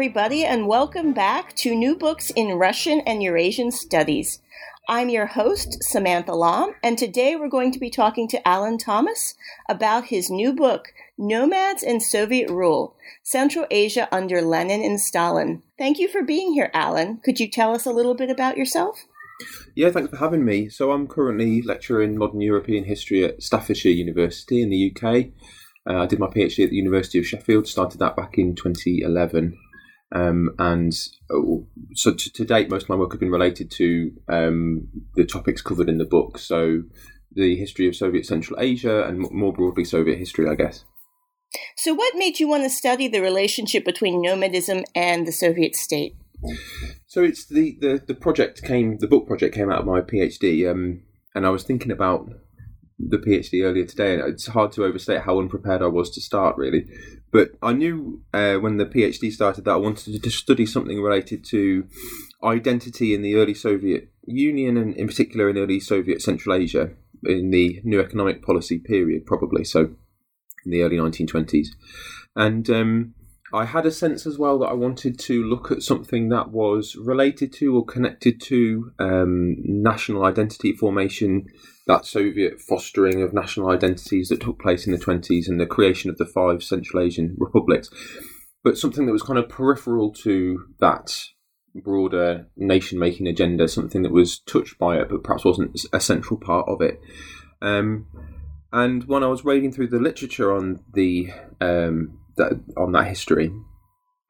Everybody, and welcome back to New Books in Russian and Eurasian Studies. I'm your host, Samantha Lomb, and today we're going to be talking to Alun Thomas about his new book, Nomads and Soviet Rule Central Asia under Lenin and Stalin. Thank you for being here, Alan. Could you tell us a little bit about yourself? Yeah, thanks for having me. So, I'm currently lecturing modern European history at Staffordshire University in the UK. Uh, I did my PhD at the University of Sheffield, started that back in 2011. Um, and uh, so to, to, date, most of my work has been related to um, the topics covered in the book. So the history of Soviet Central Asia and more broadly Soviet history, I guess. So, what made you want to study the relationship between nomadism and the Soviet state? So it's the, the, the project came the book project came out of my PhD, um, and I was thinking about the PhD earlier today, and it's hard to overstate how unprepared I was to start, really. But I knew uh, when the PhD started that I wanted to study something related to identity in the early Soviet Union, and in particular in early Soviet Central Asia in the new economic policy period, probably so in the early 1920s. And um, I had a sense as well that I wanted to look at something that was related to or connected to um, national identity formation, that Soviet fostering of national identities that took place in the 20s and the creation of the five Central Asian republics, but something that was kind of peripheral to that broader nation making agenda, something that was touched by it but perhaps wasn't a central part of it. Um, and when I was reading through the literature on the um, that, on that history,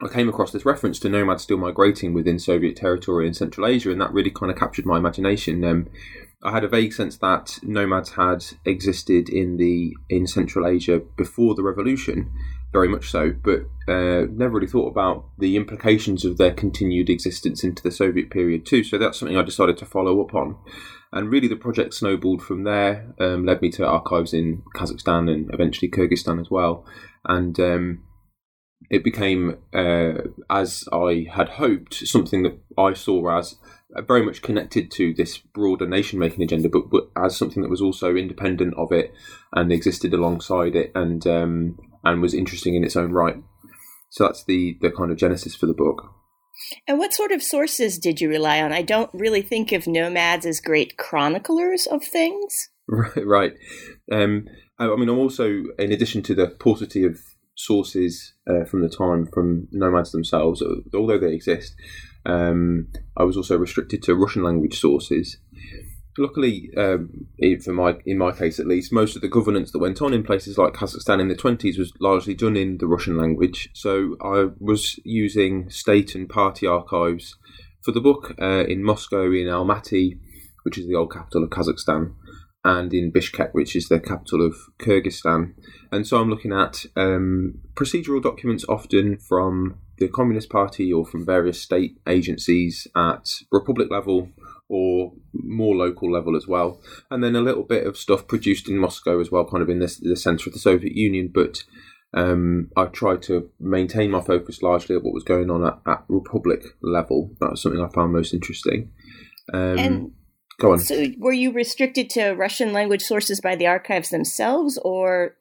I came across this reference to nomads still migrating within Soviet territory in Central Asia, and that really kind of captured my imagination. Um, I had a vague sense that nomads had existed in the in Central Asia before the revolution, very much so, but uh, never really thought about the implications of their continued existence into the Soviet period too. So that's something I decided to follow up on, and really the project snowballed from there. Um, led me to archives in Kazakhstan and eventually Kyrgyzstan as well, and um, it became, uh, as I had hoped, something that I saw as very much connected to this broader nation making agenda, but, but as something that was also independent of it and existed alongside it and um, and was interesting in its own right. So that's the the kind of genesis for the book. And what sort of sources did you rely on? I don't really think of nomads as great chroniclers of things. Right, right. Um, I mean, I'm also, in addition to the paucity of sources uh, from the time from nomads themselves, although they exist, um, I was also restricted to Russian language sources. Luckily, um, for my in my case at least, most of the governance that went on in places like Kazakhstan in the twenties was largely done in the Russian language. So I was using state and party archives for the book uh, in Moscow, in Almaty, which is the old capital of Kazakhstan, and in Bishkek, which is the capital of Kyrgyzstan. And so I'm looking at um, procedural documents often from the Communist Party or from various state agencies at republic level or more local level as well. And then a little bit of stuff produced in Moscow as well, kind of in the, centre of the Soviet Union. But um, I tried to maintain my focus largely at what was going on at, at republic level. That was something I found most interesting. Um, and go on. So, were you restricted to Russian language sources by the archives themselves, or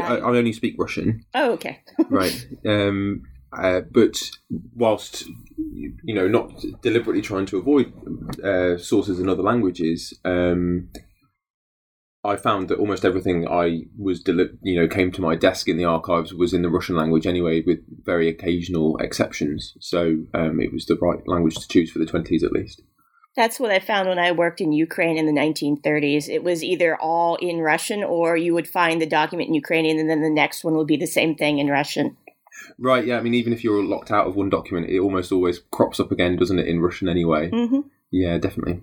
I, I, only speak Russian. Oh, okay. right. Um, uh, but whilst you know not deliberately trying to avoid uh, sources in other languages, um, I found that almost everything I was deli- you know came to my desk in the archives was in the Russian language anyway, with very occasional exceptions. So um, it was the right language to choose for the twenties at least. That's what I found when I worked in Ukraine in the 1930s. It was either all in Russian or you would find the document in Ukrainian and then the next one would be the same thing in Russian. Right, yeah. I mean, even if you're locked out of one document, it almost always crops up again, doesn't it, in Russian anyway? Mm-hmm. Yeah, definitely.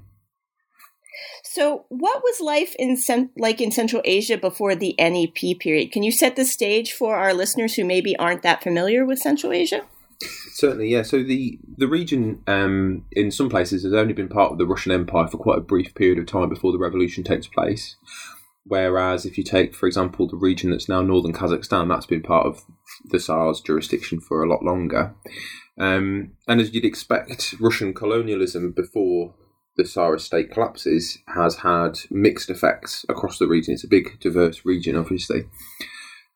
So, what was life in like in Central Asia before the NEP period? Can you set the stage for our listeners who maybe aren't that familiar with Central Asia? Certainly, yeah. So the the region, um, in some places, has only been part of the Russian Empire for quite a brief period of time before the revolution takes place. Whereas, if you take, for example, the region that's now northern Kazakhstan, that's been part of the Tsar's jurisdiction for a lot longer. Um, and as you'd expect, Russian colonialism before the Tsarist state collapses has had mixed effects across the region. It's a big, diverse region, obviously.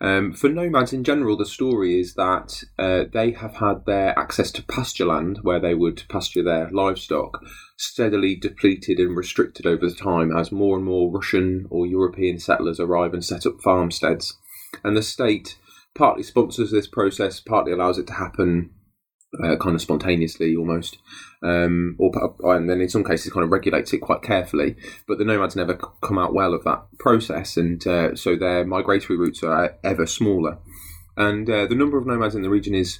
Um, for nomads in general, the story is that uh, they have had their access to pasture land, where they would pasture their livestock, steadily depleted and restricted over time as more and more Russian or European settlers arrive and set up farmsteads. And the state partly sponsors this process, partly allows it to happen uh, kind of spontaneously almost, um, or and then in some cases kind of regulates it quite carefully. But the nomads never come out well of that process, and uh, so their migratory routes are ever smaller. And uh, the number of nomads in the region is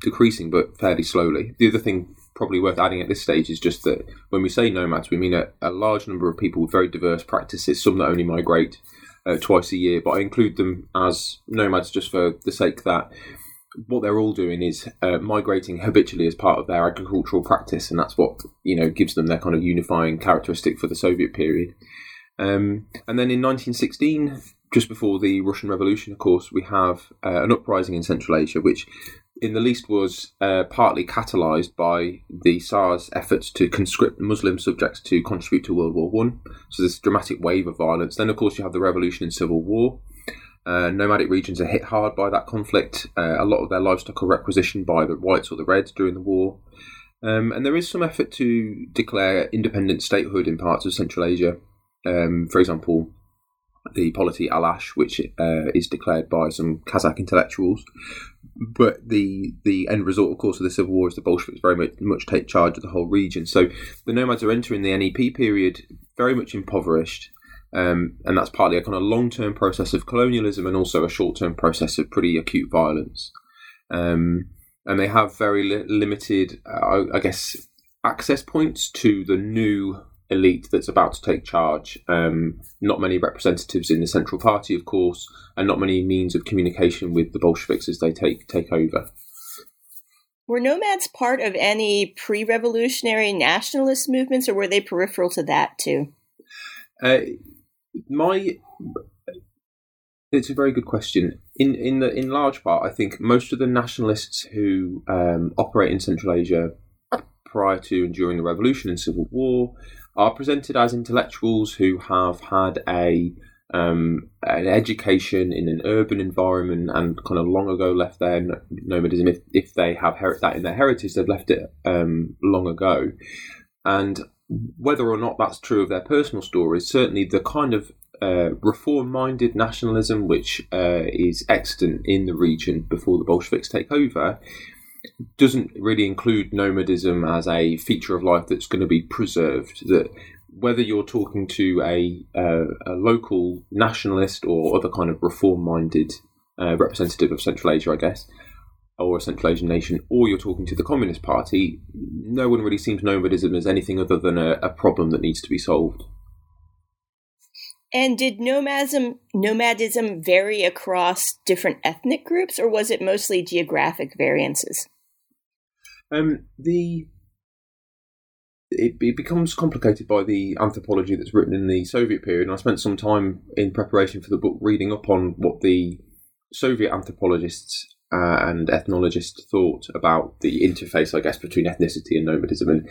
decreasing, but fairly slowly. The other thing probably worth adding at this stage is just that when we say nomads, we mean a, a large number of people with very diverse practices. Some that only migrate uh, twice a year, but I include them as nomads just for the sake that what they're all doing is uh, migrating habitually as part of their agricultural practice, and that's what you know gives them their kind of unifying characteristic for the Soviet period. Um, and then in 1916, just before the Russian Revolution, of course, we have uh, an uprising in Central Asia, which in the least was uh, partly catalysed by the Tsar's efforts to conscript Muslim subjects to contribute to World War One. So this dramatic wave of violence. Then, of course, you have the revolution and civil war. Uh, nomadic regions are hit hard by that conflict. Uh, a lot of their livestock are requisitioned by the whites or the reds during the war. Um, and there is some effort to declare independent statehood in parts of Central Asia. Um, for example, the polity Alash, which uh, is declared by some Kazakh intellectuals. But the the end result, of course, of the civil war is the Bolsheviks very much, much take charge of the whole region. So the nomads are entering the NEP period very much impoverished. Um, and that's partly a kind of long term process of colonialism and also a short term process of pretty acute violence. Um, and they have very li- limited, uh, I guess, access points to the new elite that's about to take charge. Um, not many representatives in the Central Party, of course, and not many means of communication with the Bolsheviks as they take take over. Were nomads part of any pre-revolutionary nationalist movements, or were they peripheral to that too? Uh, my it's a very good question. In in the in large part, I think most of the nationalists who um, operate in Central Asia prior to and during the revolution and civil war are presented as intellectuals who have had a um, an education in an urban environment and kind of long ago left their nomadism. If, if they have her- that in their heritage, they've left it um, long ago. And whether or not that's true of their personal stories, certainly the kind of uh, reform minded nationalism which uh, is extant in the region before the Bolsheviks take over doesn't really include nomadism as a feature of life that's going to be preserved. That whether you're talking to a, uh, a local nationalist or other kind of reform minded uh, representative of Central Asia, I guess, or a Central Asian nation, or you're talking to the Communist Party, no one really seems nomadism as anything other than a, a problem that needs to be solved. And did nomadism nomadism vary across different ethnic groups, or was it mostly geographic variances? Um, the it, it, becomes complicated by the anthropology that's written in the Soviet period, and I spent some time in preparation for the book reading up on what the Soviet anthropologists uh, and ethnologists thought about the interface, I guess, between ethnicity and nomadism. And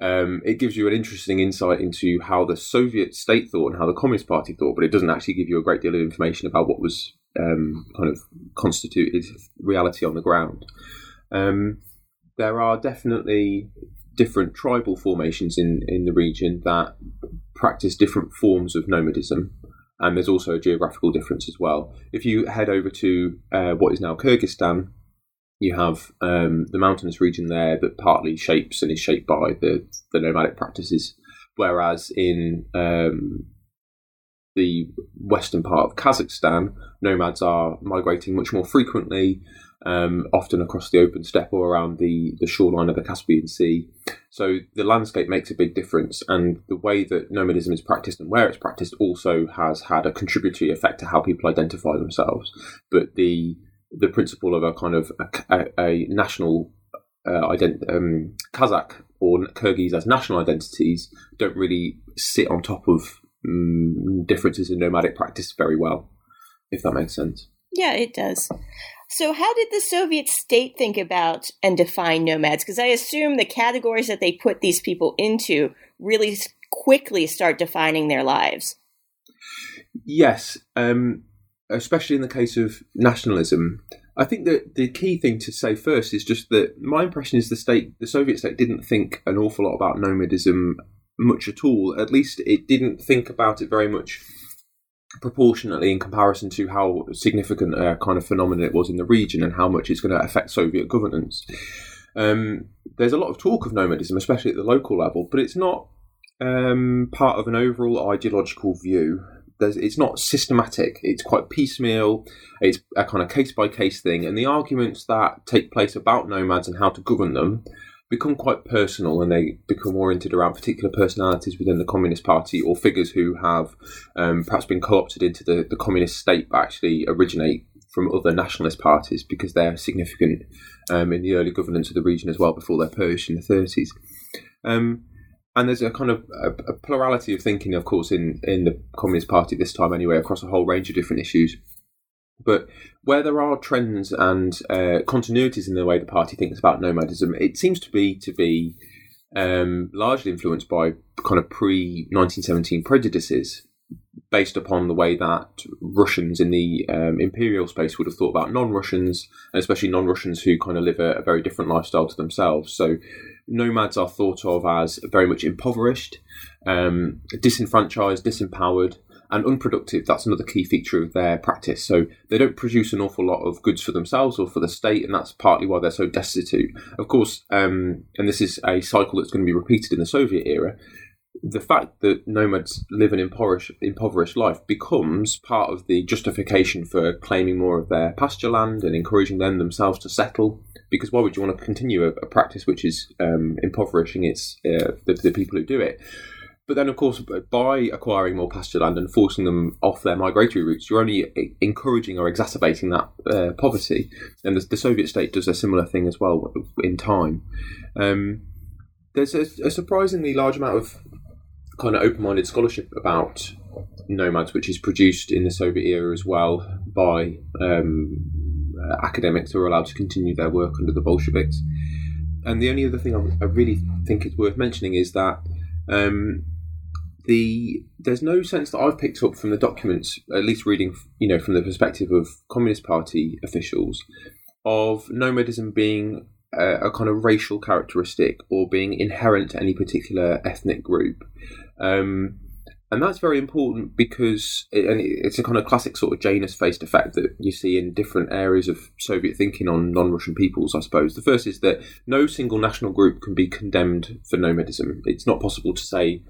um, it gives you an interesting insight into how the Soviet state thought and how the Communist Party thought, but it doesn't actually give you a great deal of information about what was um, kind of constituted reality on the ground. Um, there are definitely different tribal formations in, in the region that practice different forms of nomadism and there's also a geographical difference as well. If you head over to uh, what is now Kyrgyzstan, you have um, the mountainous region there that partly shapes and is shaped by the, the nomadic practices, whereas in um, the western part of Kazakhstan, nomads are migrating much more frequently, um, often across the open steppe or around the, the shoreline of the Caspian Sea. So the landscape makes a big difference, and the way that nomadism is practiced and where it's practiced also has had a contributory effect to how people identify themselves. But the the principle of a kind of a, a, national uh, ident- um, Kazakh or Kyrgyz as national identities don't really sit on top of um, differences in nomadic practice very well, if that makes sense. Yeah, it does. So, how did the Soviet state think about and define nomads? Because I assume the categories that they put these people into really quickly start defining their lives. Yes, um, especially in the case of nationalism. I think that the key thing to say first is just that my impression is the state, the Soviet state, didn't think an awful lot about nomadism much at all. At least it didn't think about it very much proportionately in comparison to how significant a kind of phenomenon it was in the region and how much it's going to affect Soviet governance. Um, there's a lot of talk of nomadism, especially at the local level, but it's not um, part of an overall ideological view. There's, it's not systematic. It's quite piecemeal. It's a kind of case by case thing, and the arguments that take place about nomads and how to govern them become quite personal and they become oriented around particular personalities within the Communist Party or figures who have um, perhaps been co opted into the, the communist state but actually originate from other nationalist parties because they're significant um, in the early governance of the region as well before they're purged in the 30s. Um, and there's a kind of a, a, plurality of thinking, of course, in, in the Communist Party this time anyway, across a whole range of different issues. But where there are trends and uh, continuities in the way the party thinks about nomadism, it seems to be to be um, largely influenced by kind of pre 1917 prejudices based upon the way that Russians in the um, imperial space would have thought about non-Russians, and especially non-Russians who kind of live a, a, very different lifestyle to themselves. So nomads are thought of as very much impoverished, um, disenfranchised, disempowered, and unproductive. That's another key feature of their practice. So they don't produce an awful lot of goods for themselves or for the state, and that's partly why they're so destitute. Of course, um, and this is a cycle that's going to be repeated in the Soviet era. The fact that nomads live an impoverished, impoverished life becomes part of the justification for claiming more of their pasture land and encouraging them themselves to settle. Because why would you want to continue a, a practice which is um, impoverishing its uh, the, the people who do it? But then, of course, by acquiring more pasture land and forcing them off their migratory routes, you're only encouraging or exacerbating that uh, poverty. And the, the, Soviet state does a similar thing as well in time. Um, there's a, a, surprisingly large amount of kind of open minded scholarship about nomads, which is produced in the Soviet era as well by um, uh, academics who are allowed to continue their work under the Bolsheviks. And the only other thing I, I really think is worth mentioning is that. Um, the there's no sense that I've picked up from the documents, at least reading, you know, from the perspective of Communist Party officials, of nomadism being a, a kind of racial characteristic or being inherent to any particular ethnic group. Um, and that's very important because it, and it's a kind of classic sort of Janus-faced effect that you see in different areas of Soviet thinking on non-Russian peoples. I suppose the first is that no single national group can be condemned for nomadism. It's not possible to say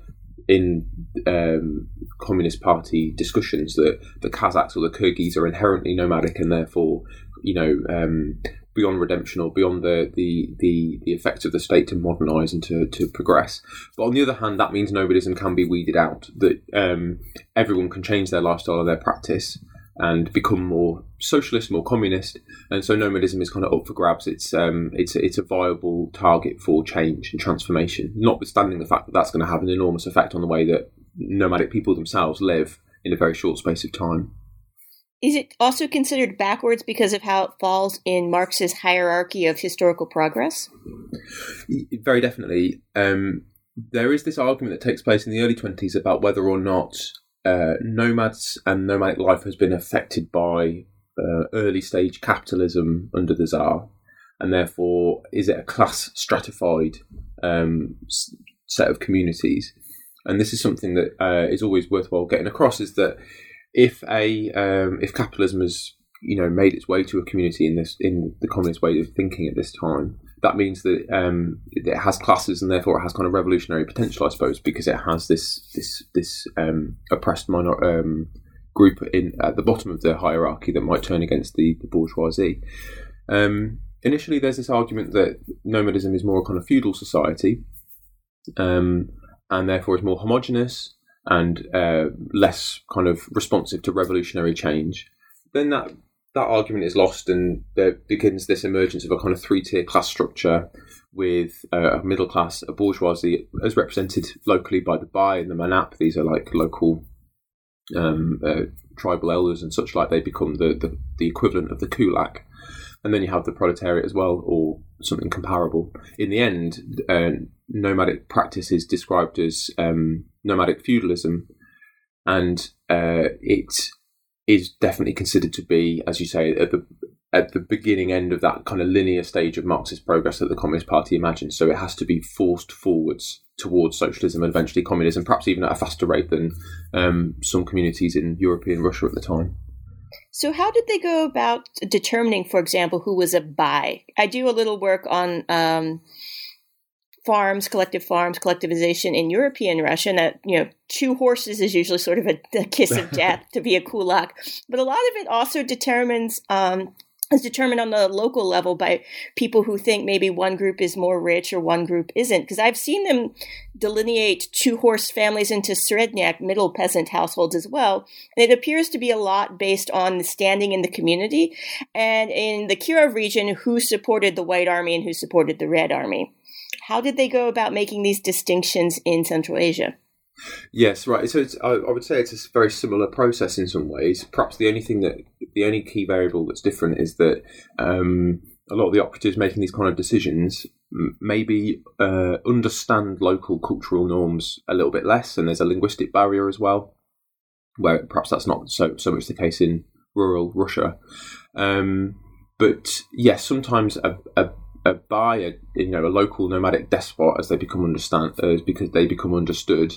in um, Communist Party discussions that the Kazakhs or the Kyrgyz are inherently nomadic and therefore, you know, um, beyond redemption or beyond the, the, the, the effects of the state to modernise and to, to progress. But on the other hand, that means nomadism can be weeded out, that um, everyone can change their lifestyle or their practice and become more socialist, more communist, and so nomadism is kind of up for grabs. It's um, it's it's a viable target for change and transformation, notwithstanding the fact that that's going to have an enormous effect on the way that nomadic people themselves live in a very short space of time. Is it also considered backwards because of how it falls in Marx's hierarchy of historical progress? Very definitely. Um, there is this argument that takes place in the early 20s about whether or not uh, nomads and nomadic life has been affected by uh, early stage capitalism under the Tsar, and therefore is it a class stratified um, set of communities? And this is something that uh, is always worthwhile getting across: is that if a um, if capitalism has you know made its way to a community in this in the communist way of thinking at this time, that means that um, it has classes and therefore it has kind of revolutionary potential, I suppose, because it has this this this um, oppressed minor um, group in at the bottom of the hierarchy that might turn against the, the bourgeoisie. Um, initially, there's this argument that nomadism is more a kind of feudal society, um, and therefore is more homogenous and uh, less kind of responsive to revolutionary change, then that that argument is lost, and there begins this emergence of a kind of three tier class structure with a middle class, a bourgeoisie, as represented locally by the Bai and the Manap. These are like local um, uh, tribal elders and such like. They become the, the, the equivalent of the kulak. And then you have the proletariat as well, or something comparable. In the end, uh, nomadic practice is described as um, nomadic feudalism, and uh, it is definitely considered to be, as you say, at the at the beginning end of that kind of linear stage of Marxist progress that the Communist Party imagines. So it has to be forced forwards towards socialism and eventually communism, perhaps even at a faster rate than um, some communities in European Russia at the time. So, how did they go about determining, for example, who was a Bai? I do a little work on um, farms, collective farms, collectivization in European Russia, and that you know, two horses is usually sort of a, a kiss of death to be a kulak. But a lot of it also determines um, is determined on the local level by people who think maybe one group is more rich or one group isn't. Because I've seen them delineate two horse families into Srednyak, middle peasant households as well. And it appears to be a lot based on the standing in the community and in the Kirov region, who supported the White Army and who supported the Red Army. How did they go about making these distinctions in Central Asia? Yes, right. So I, I, would say it's a very similar process in some ways. Perhaps the only thing that the only key variable that's different is that um, a lot of the operatives making these kind of decisions maybe uh, understand local cultural norms a little bit less, and there's a linguistic barrier as well, where perhaps that's not so so much the case in rural Russia. Um, but yes, sometimes a, a Bai a you know a local nomadic despot as they become understand uh, because they become understood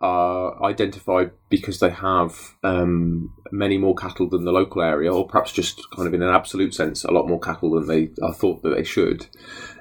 are identified because they have um, many more cattle than the local area, or perhaps just kind of in an absolute sense, a lot more cattle than they are thought that they should.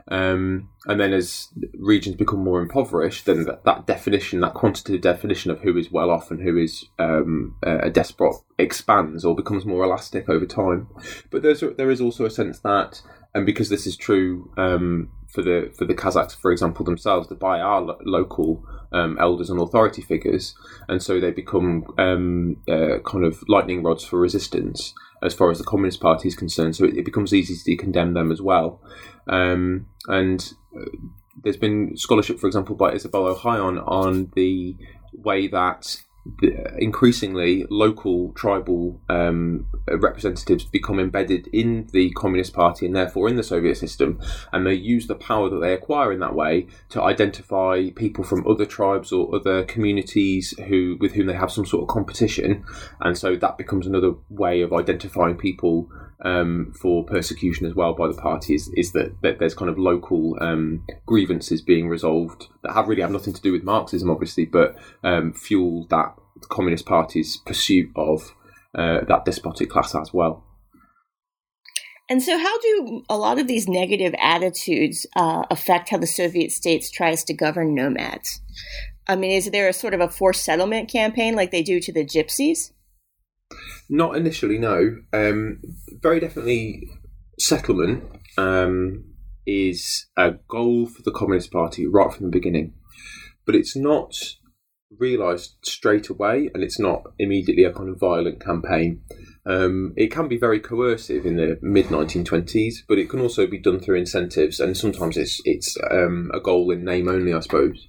Um, and then as regions become more impoverished, then that, that, definition, that quantitative definition of who is well off and who is um, a despot expands or becomes more elastic over time. But there's there is also a sense that, and because this is true um, for the for the Kazakhs, for example, themselves, the Bai are lo- local um, elders and authority figures, and so they become um, uh, kind of lightning rods for resistance as far as the Communist Party is concerned. So it, it becomes easy to condemn them as well. Um, and uh, there's been scholarship, for example, by Isabelle Ohayon on the way that increasingly local tribal um, representatives become embedded in the Communist Party and therefore in the Soviet system, and they use the power that they acquire in that way to identify people from other tribes or other communities who with whom they have some sort of competition, and so that becomes another way of identifying people um, for persecution as well by the party is, is that, that there's kind of local um, grievances being resolved that have really have nothing to do with Marxism, obviously, but um, fuel that Communist Party's pursuit of uh, that despotic class as well. And so, how do a lot of these negative attitudes uh, affect how the Soviet states tries to govern nomads? I mean, is there a sort of a forced settlement campaign like they do to the gypsies? Not initially, no. Um, very definitely, settlement um, is a goal for the Communist Party right from the beginning, but it's not realised straight away, and it's not immediately a kind of violent campaign. Um, it can be very coercive in the mid 1920s, but it can also be done through incentives, and sometimes it's it's um, a goal in name only, I suppose.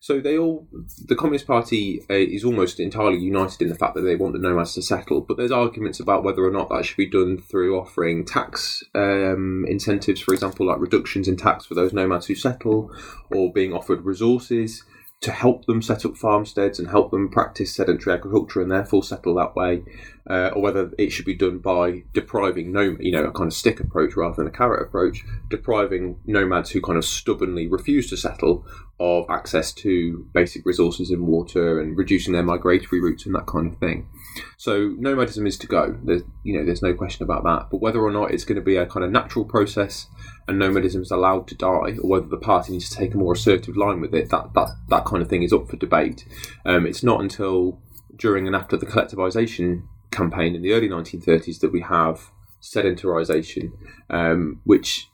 So they all, the Communist Party uh, is almost entirely united in the fact that they want the nomads to settle. But there's arguments about whether or not that should be done through offering tax um, incentives, for example, like reductions in tax for those nomads who settle, or being offered resources to help them set up farmsteads and help them practice sedentary agriculture and therefore settle that way, uh, or whether it should be done by depriving no, you know, a kind of stick approach rather than a carrot approach, depriving nomads who kind of stubbornly refuse to settle of access to basic resources and water and reducing their migratory routes and that kind of thing. So nomadism is to go. There's, you know, there's no question about that. But whether or not it's going to be a kind of natural process and nomadism is allowed to die, or whether the party needs to take a more assertive line with it, that that, that kind of thing is up for debate. Um, it's not until during and after the collectivization campaign in the early 1930s that we have sedentarization, um, which,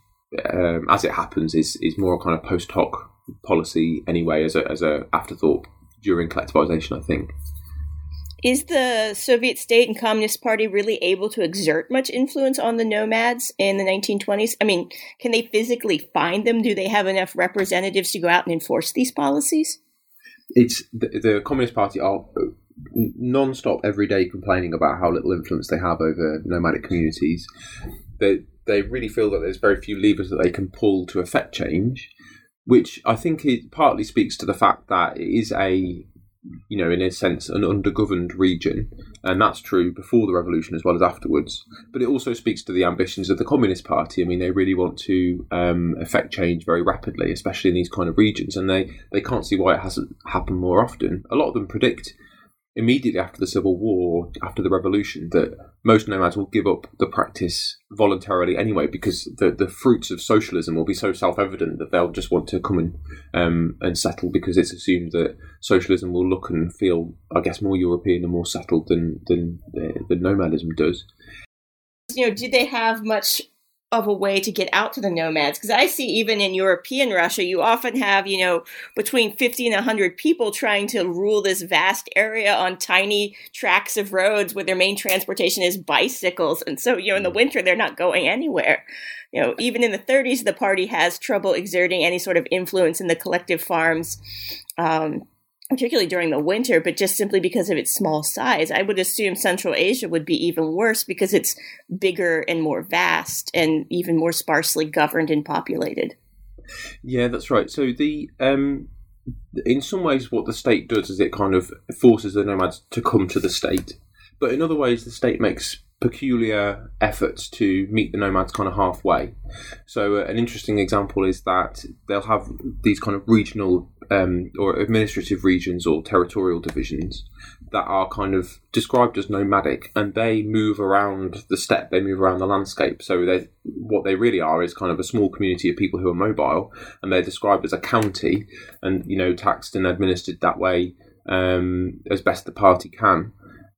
um, as it happens, is is more kind of post hoc policy anyway as a as a afterthought during collectivization. I think. Is the Soviet state and Communist Party really able to exert much influence on the nomads in the 1920s? I mean, can they physically find them? Do they have enough representatives to go out and enforce these policies? It's the, the Communist Party are non-stop every day complaining about how little influence they have over nomadic communities. They they really feel that there's very few levers that they can pull to affect change, which I think it partly speaks to the fact that it is a you know, in a sense, an undergoverned region, and that's true before the revolution as well as afterwards. But it also speaks to the ambitions of the Communist Party. I mean, they really want to um, affect change very rapidly, especially in these kind of regions, and they they can't see why it hasn't happened more often. A lot of them predict immediately after the Civil War, after the revolution, that most nomads will give up the practice voluntarily anyway, because the, the fruits of socialism will be so self evident that they'll just want to come and um, and settle because it's assumed that socialism will look and feel, I guess, more European and more settled than than, uh, than nomadism does. You know, did they have much of a way to get out to the nomads because I see even in European Russia, you often have, you know, between 50 and 100 people trying to rule this vast area on tiny tracks of roads where their main transportation is bicycles. And so, you know, in the mm. winter, they're not going anywhere. You know, even in the 30s, the party has trouble exerting any sort of influence in the collective farms. Um, particularly during the winter, but just simply because of its small size. I would assume Central Asia would be even worse because it's bigger and more vast and even more sparsely governed and populated. Yeah, that's right. So the um, in some ways, what the state does is it kind of forces the nomads to come to the state, but in other ways, the state makes peculiar efforts to meet the nomads kind of halfway. So, uh, an interesting example is that they'll have these kind of regional um, or administrative regions or territorial divisions that are kind of described as nomadic and they move around the steppe, they move around the landscape. So, they, what they really are is kind of a small community of people who are mobile and they're described as a county and, you know, taxed and administered that way um, as best the party can.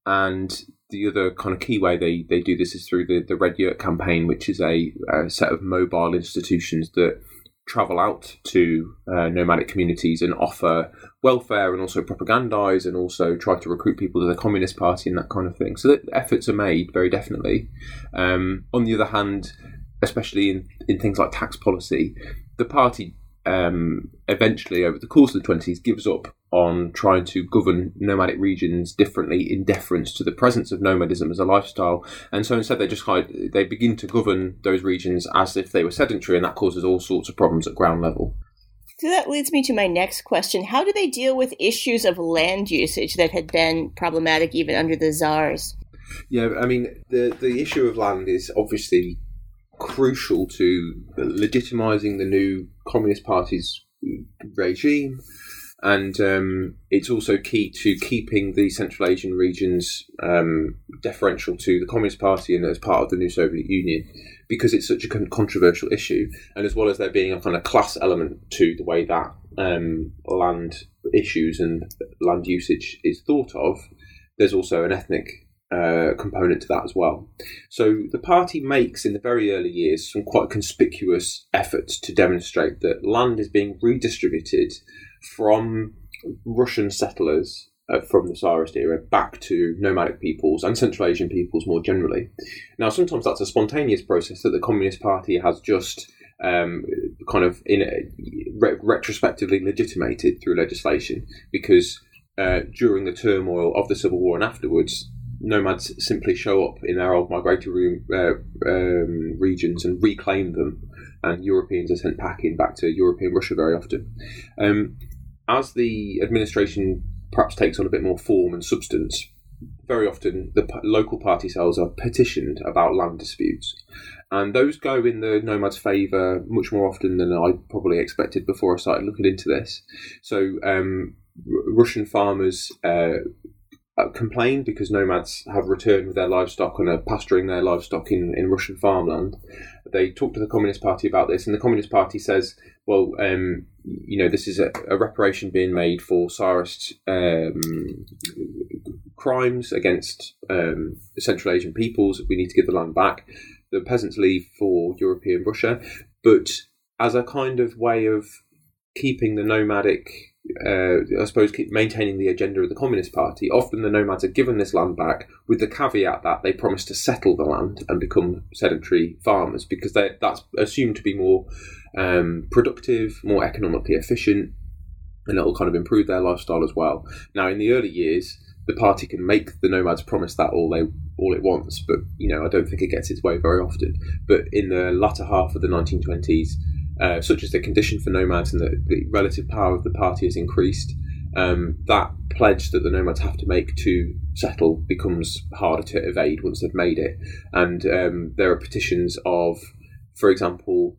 And the other kind of key way they, they do this is through the, the Red Yurt campaign, which is a, a set of mobile institutions that travel out to uh, nomadic communities and offer welfare and also propagandize and also try to recruit people to the Communist Party and that kind of thing. So that efforts are made very definitely. Um, on the other hand, especially in, in things like tax policy, the party um, eventually, over the course of the 20s, gives up on trying to govern nomadic regions differently in deference to the presence of nomadism as a lifestyle. And so instead, they just kind they begin to govern those regions as if they were sedentary, and that causes all sorts of problems at ground level. So that leads me to my next question. How do they deal with issues of land usage that had been problematic even under the czars? Yeah, I mean, the, the issue of land is obviously crucial to legitimising the new Communist Party's regime, and um, it's also key to keeping the Central Asian regions um, deferential to the Communist Party and as part of the new Soviet Union because it's such a controversial issue, and as well as there being a kind of class element to the way that um, land issues and land usage is thought of, there's also an ethnic uh, component to that as well. So the party makes in the very early years some quite conspicuous efforts to demonstrate that land is being redistributed from Russian settlers uh, from the Tsarist era back to nomadic peoples and Central Asian peoples more generally. Now, sometimes that's a spontaneous process that the Communist Party has just um, kind of in re- retrospectively legitimated through legislation because uh, during the turmoil of the Civil War and afterwards, nomads simply show up in their old migratory uh, um, regions and reclaim them, and Europeans are sent packing back to European Russia very often. Um, as the administration perhaps takes on a bit more form and substance, very often the p- local party cells are petitioned about land disputes. And those go in the nomads' favour much more often than I probably expected before I started looking into this. So, um, Russian farmers uh, uh, complained because nomads have returned with their livestock and are pasturing their livestock in, in Russian farmland. They talk to the Communist Party about this, and the Communist Party says, well, um, you know, this is a, a, reparation being made for Tsarist um, crimes against um, Central Asian peoples. We need to give the land back. The peasants leave for European Russia, but as a kind of way of keeping the nomadic, uh, I suppose, keep maintaining the agenda of the Communist Party. Often the nomads are given this land back with the caveat that they promise to settle the land and become sedentary farmers because they, that's assumed to be more um, productive, more economically efficient, and it'll kind of improve their lifestyle as well. Now, in the early years, the party can make the nomads promise that all they all it wants, but you know I don't think it gets its way very often. But in the latter half of the 1920s, uh, such as the condition for nomads and the, the relative power of the party has increased, um, that pledge that the nomads have to make to settle becomes harder to evade once they've made it. And um, there are petitions of, for example,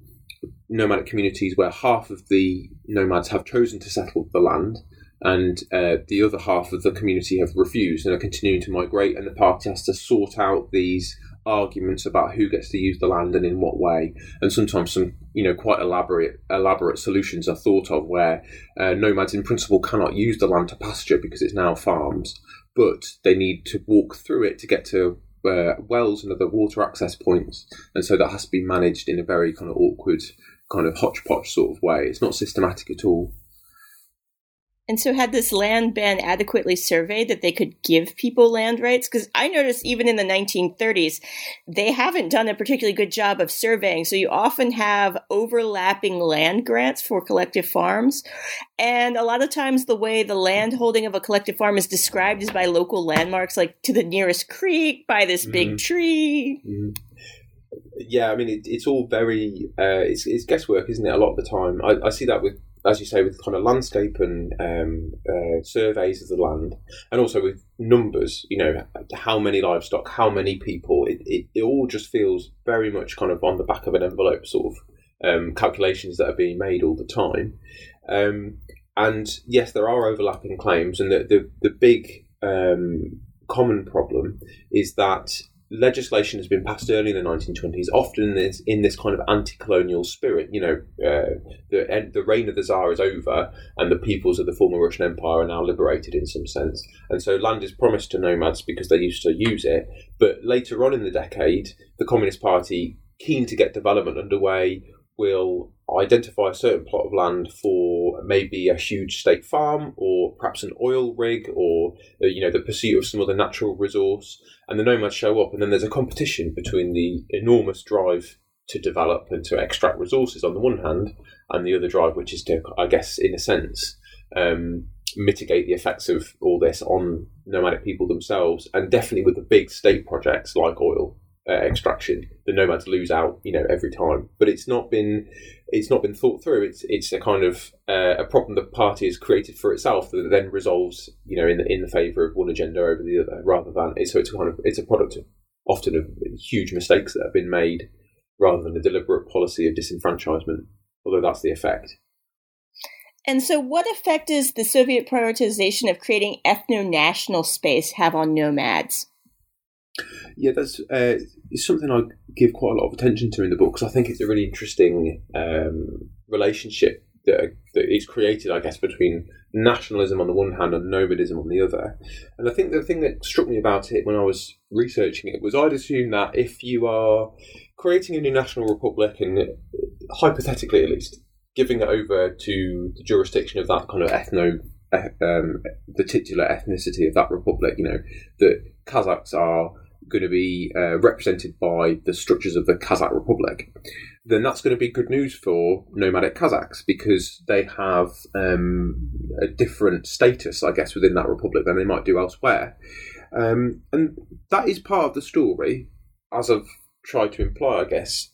nomadic communities where half of the nomads have chosen to settle the land and uh, the other half of the community have refused and are continuing to migrate, and the party has to sort out these arguments about who gets to use the land and in what way. And sometimes some, you know, quite elaborate elaborate solutions are thought of where uh, nomads in principle cannot use the land to pasture because it's now farms, but they need to walk through it to get to uh, wells and other water access points, and so that has to be managed in a very kind of awkward, kind of hodgepodge sort of way. It's not systematic at all. And so, had this land been adequately surveyed that they could give people land rights? Because I noticed even in the 1930s, they haven't done a particularly good job of surveying. So, you often have overlapping land grants for collective farms. And a lot of times, the way the land holding of a collective farm is described is by local landmarks, like to the nearest creek, by this big mm-hmm. tree. Mm-hmm yeah, I mean, it, it's all very uh, it's, it's, guesswork, isn't it? A lot of the time, I, I, see that with as you say, with kind of landscape and um, uh, surveys of the land, and also with numbers, you know, how many livestock, how many people, it, it, it all just feels very much kind of on the back of an envelope sort of um, calculations that are being made all the time. Um, and yes, there are overlapping claims, and the, the, the big um, common problem is that legislation has been passed early in the 1920s, often in this, in this kind of anti-colonial spirit. You know, uh, the the reign of the Tsar is over, and the peoples of the former Russian Empire are now liberated in some sense. And so land is promised to nomads because they used to use it. But later on in the decade, the Communist Party, keen to get development underway, will identify a certain plot of land for maybe a huge state farm or perhaps an oil rig or uh, you know the pursuit of some other natural resource and the nomads show up and then there's a competition between the enormous drive to develop and to extract resources on the one hand and the other drive which is to i guess in a sense um, mitigate the effects of all this on nomadic people themselves and definitely with the big state projects like oil uh, extraction, the nomads lose out, you know, every time. But it's not been it's not been thought through. It's it's a kind of uh, a problem the party has created for itself that then resolves, you know, in the in the favour of one agenda over the other, rather than so it's kind of it's a product of often of huge mistakes that have been made, rather than a deliberate policy of disenfranchisement. Although that's the effect. And so, what effect does the Soviet prioritization of creating ethno national space have on nomads? Yeah, that's uh, it's something I give quite a lot of attention to in the book because I think it's a really interesting um, relationship that, that is created, I guess, between nationalism on the one hand and nomadism on the other. And I think the thing that struck me about it when I was researching it was I'd assume that if you are creating a new national republic and hypothetically at least giving it over to the jurisdiction of that kind of ethno um, the titular ethnicity of that republic, you know, that Kazakhs are going to be uh, represented by the structures of the Kazakh Republic, then that's going to be good news for nomadic Kazakhs because they have um, a different status, I guess, within that republic than they might do elsewhere. Um, and that is part of the story, as I've tried to imply, I guess.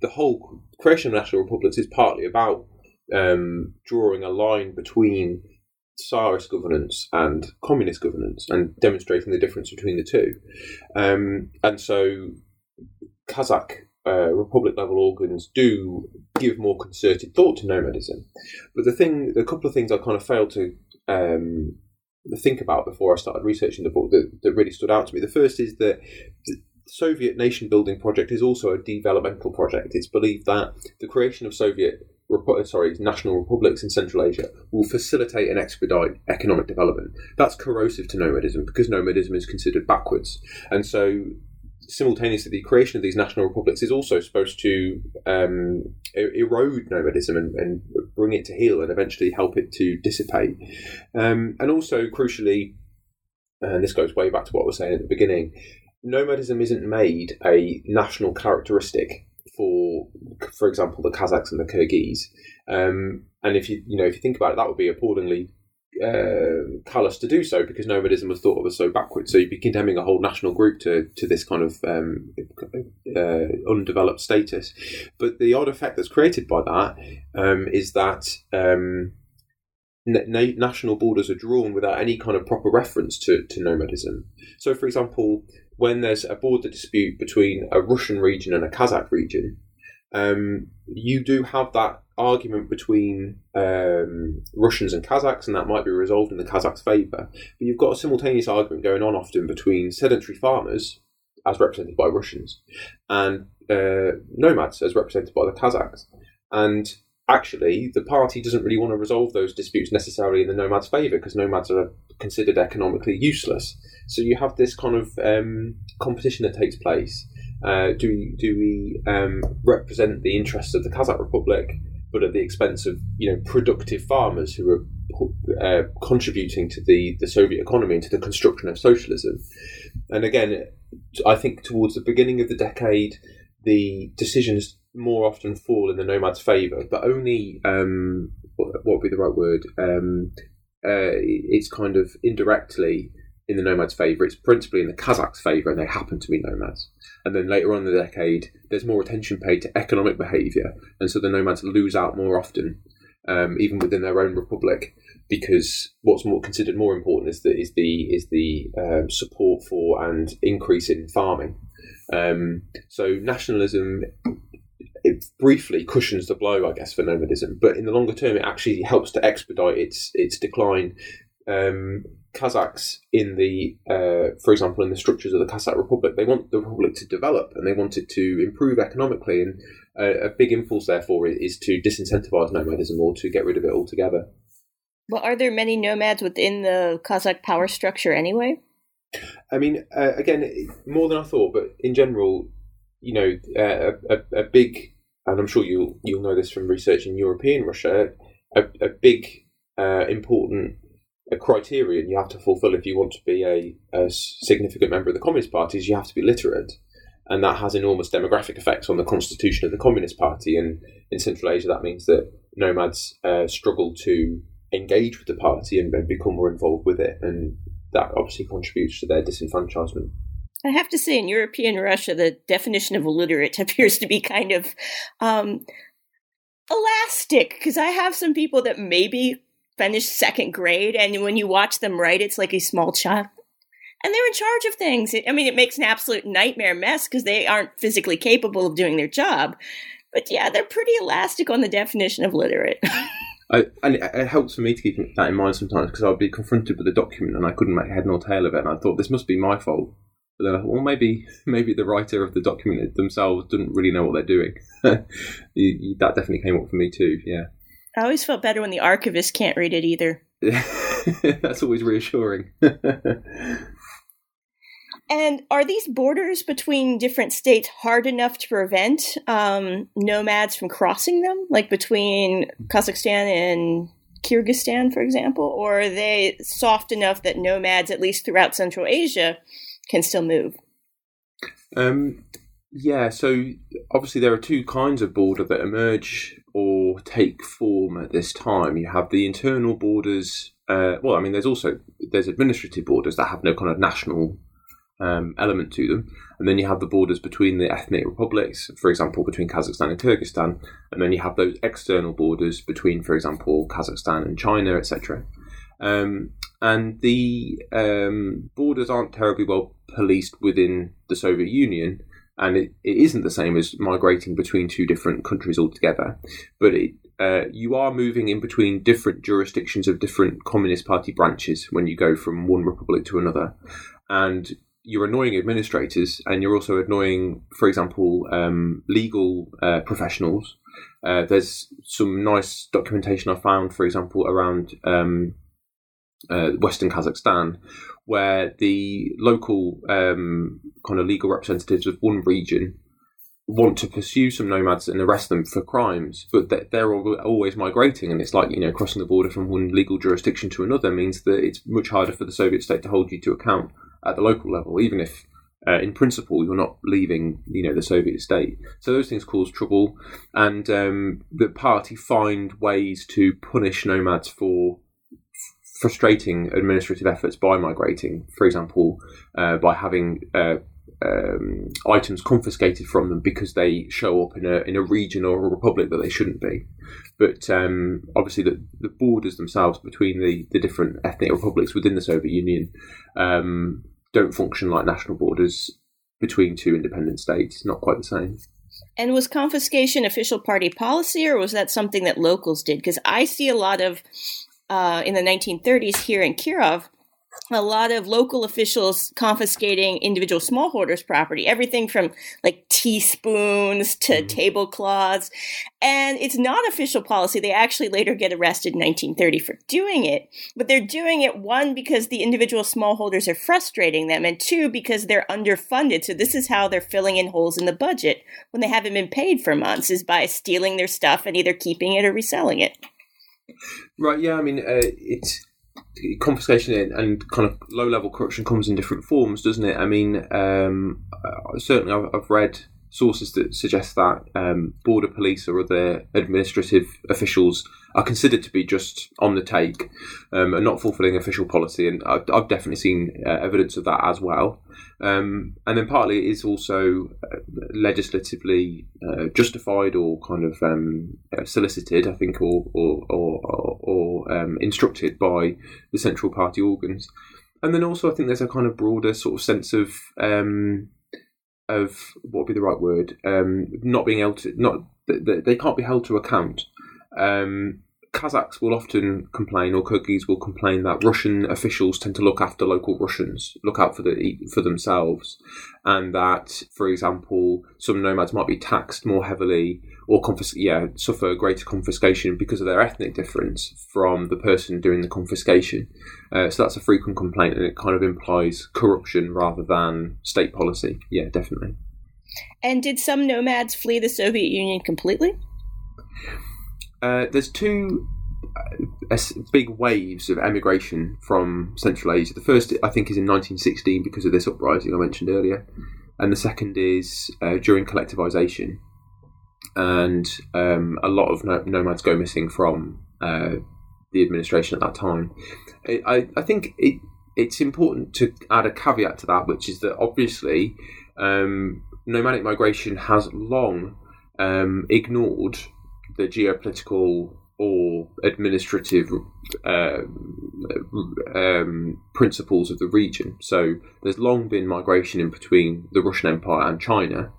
The whole creation of national republics is partly about um, drawing a line between Tsarist governance and communist governance and demonstrating the difference between the two. Um, and so Kazakh uh, republic level organs do give more concerted thought to nomadism. But the thing, a couple of things I kind of failed to um, think about before I started researching the book that, that really stood out to me. The first is that the Soviet nation building project is also a developmental project. It's believed that the creation of Soviet sorry, national republics in Central Asia will facilitate and expedite economic development. That's corrosive to nomadism because nomadism is considered backwards. And so, simultaneously, the creation of these national republics is also supposed to um, erode nomadism and, and bring it to heel and eventually help it to dissipate. Um, and also, crucially, and this goes way back to what I was saying at the beginning, nomadism isn't made a national characteristic for, for example, the Kazakhs and the Kyrgyz. Um, and if you you know if you think about it, that would be appallingly uh, callous to do so because nomadism was thought of as so backward. So you'd be condemning a whole national group to, to this kind of um, uh, undeveloped status. But the odd effect that's created by that um, is that um, na- national borders are drawn without any kind of proper reference to, to nomadism. So, for example, when there's a border dispute between a Russian region and a Kazakh region, um, you do have that argument between um, Russians and Kazakhs, and that might be resolved in the Kazakhs' favour. But you've got a simultaneous argument going on often between sedentary farmers, as represented by Russians, and uh, nomads, as represented by the Kazakhs. And actually, the party doesn't really want to resolve those disputes necessarily in the nomads' favour because nomads are considered economically useless. So you have this kind of um, competition that takes place. Uh, do we do we um, represent the interests of the Kazakh Republic, but at the expense of you know productive farmers who are uh, contributing to the, the Soviet economy and to the construction of socialism? And again, I think towards the beginning of the decade, the decisions more often fall in the nomad's favour, but only um, what, would be the right word? Um, uh, it's kind of indirectly in the nomads' favour. It's principally in the Kazakhs' favour, and they happen to be nomads. And then later on in the decade, there's more attention paid to economic behaviour, and so the nomads lose out more often, um, even within their own republic, because what's more considered more important is the is the is the um, support for and increase in farming. Um, so nationalism it briefly cushions the blow, I guess, for nomadism. But in the longer term, it actually helps to expedite its its decline. Um, Kazakhs in the, uh, for example, in the structures of the Kazakh Republic, they want the republic to develop and they want it to improve economically. And a, a big impulse, therefore, is to disincentivize nomadism or to get rid of it altogether. Well, are there many nomads within the Kazakh power structure anyway? I mean, uh, again, more than I thought, but in general, you know, uh, a, a, big and I'm sure you'll you'll know this from research in European Russia, a, a big uh, important a criterion you have to fulfill if you want to be a, a significant member of the Communist Party is you have to be literate, and that has enormous demographic effects on the constitution of the Communist Party. And in Central Asia, that means that nomads uh, struggle to engage with the party and, and become more involved with it, and that obviously contributes to their disenfranchisement. I have to say, in European Russia, the definition of illiterate appears to be kind of um, elastic because I have some people that maybe finished second grade, and when you watch them write, it's like a small child. And they're in charge of things. I mean, it makes an absolute nightmare mess because they aren't physically capable of doing their job. But yeah, they're pretty elastic on the definition of literate. I, and it helps for me to keep that in mind sometimes because I'll be confronted with a document and I couldn't make head nor tail of it, and I thought this must be my fault. But then I thought, well, maybe maybe the writer of the document themselves didn't really know what they're doing. you, you, that definitely came up for me too. Yeah. I always felt better when the archivist can't read it either. That's always reassuring. and are these borders between different states hard enough to prevent um, nomads from crossing them, like between Kazakhstan and Kyrgyzstan, for example? Or are they soft enough that nomads, at least throughout Central Asia, can still move? Um, yeah, so obviously there are two kinds of border that emerge or take form at this time. You have the internal borders. Uh, well, I mean, there's also there's administrative borders that have no kind of national um, element to them, and then you have the borders between the ethnic republics, for example, between Kazakhstan and Kyrgyzstan, and then you have those external borders between, for example, Kazakhstan and China, etc. Um, and the um, borders aren't terribly well policed within the Soviet Union, and it, it isn't the same as migrating between two different countries altogether. But it, uh, you are moving in between different jurisdictions of different Communist Party branches when you go from one republic to another, and you're annoying administrators, and you're also annoying, for example, um, legal uh, professionals. Uh, there's some nice documentation I found, for example, around um, uh, Western Kazakhstan, where the local um, kind of legal representatives of one region want to pursue some nomads and arrest them for crimes, but they're always migrating, and it's like you know crossing the border from one legal jurisdiction to another means that it's much harder for the Soviet state to hold you to account at the local level, even if. Uh, in principle, you're not leaving, you know, the Soviet state. So those things cause trouble, and um, the party find ways to punish nomads for frustrating administrative efforts by migrating. For example, uh, by having uh, um, items confiscated from them because they show up in a in a region or a republic that they shouldn't be. But um, obviously, the, the borders themselves between the, the different ethnic republics within the Soviet Union um, don't function like national borders between two independent states. Not quite the same. And was confiscation official party policy, or was that something that locals did? Because I see a lot of uh, in the 1930s here in Kirov a lot of local officials confiscating individual smallholders' property, everything from like teaspoons to mm-hmm. tablecloths. And it's not official policy. They actually later get arrested in 1930 for doing it. But they're doing it, one, because the individual smallholders are frustrating them, and two, because they're underfunded. So this is how they're filling in holes in the budget when they haven't been paid for months, is by stealing their stuff and either keeping it or reselling it. Right, yeah, I mean, uh, it's confiscation and kind of low level corruption comes in different forms, doesn't it? I mean, um, uh, certainly I've, I've, read sources that suggest that um, border police or other administrative officials are considered to be just on the take um, and not fulfilling official policy, and I've, I've definitely seen uh, evidence of that as well. Um, and then partly it is also uh, legislatively uh, justified or kind of um, uh, solicited, I think, or or, or, or um, instructed by the central party organs. And then also, I think there's a kind of broader sort of sense of um, of what would be the right word, um, not being able to not they can't be held to account. Um, Kazakhs will often complain, or Kyrgyz will complain that Russian officials tend to look after local Russians, look out for the for themselves, and that, for example, some nomads might be taxed more heavily or confis- yeah, suffer greater confiscation because of their ethnic difference from the person doing the confiscation. Uh, so that's a frequent complaint, and it kind of implies corruption rather than state policy. Yeah, definitely. And did some nomads flee the Soviet Union completely? Uh, there's two uh, big waves of emigration from Central Asia. The first, I think, is in 1916 because of this uprising I mentioned earlier, and the second is uh, during collectivization, and um, a lot of nomads go missing from uh, the administration at that time. I, I think it, it's important to add a caveat to that, which is that obviously um, nomadic migration has long um, ignored the geopolitical or administrative uh, um, principles of the region. So there's long been migration in between the Russian Empire and China,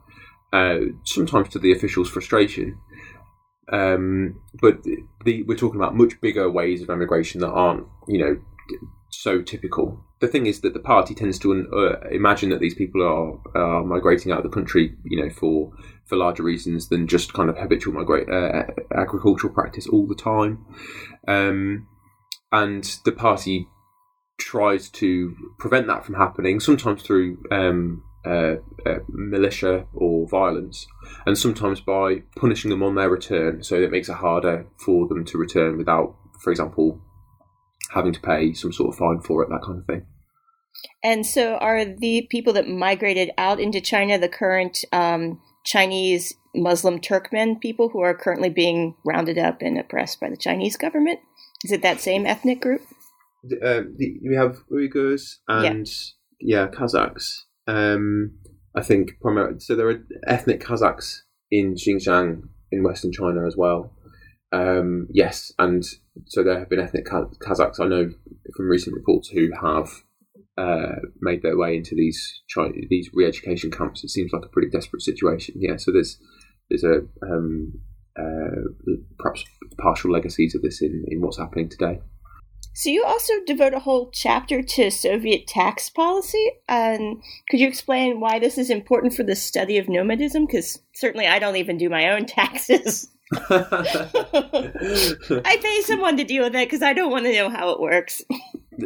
uh, sometimes to the officials' frustration. Um, but the, we're talking about much bigger ways of emigration that aren't, you know, so typical. The thing is that the party tends to uh, imagine that these people are, are migrating out of the country, you know, for for larger reasons than just kind of habitual migrate uh, agricultural practice all the time. Um, and the party tries to prevent that from happening, sometimes through um, uh, uh, militia or violence, and sometimes by punishing them on their return. So it makes it harder for them to return without, for example, having to pay some sort of fine for it, that kind of thing. And so, are the people that migrated out into China the current um, Chinese Muslim Turkmen people who are currently being rounded up and oppressed by the Chinese government? Is it that same ethnic group? Uh, the, we have Uyghurs and yeah, yeah Kazakhs. Um, I think primarily. So there are ethnic Kazakhs in Xinjiang in Western China as well. Um, yes, and so there have been ethnic Kazakhs I know from recent reports who have uh, made their way into these these re-education camps. It seems like a pretty desperate situation. Yeah, so there's there's a um, uh, perhaps partial legacies of this in, in what's happening today. So you also devote a whole chapter to Soviet tax policy. And could you explain why this is important for the study of nomadism? Because certainly I don't even do my own taxes. I pay someone to deal with it because I don't want to know how it works.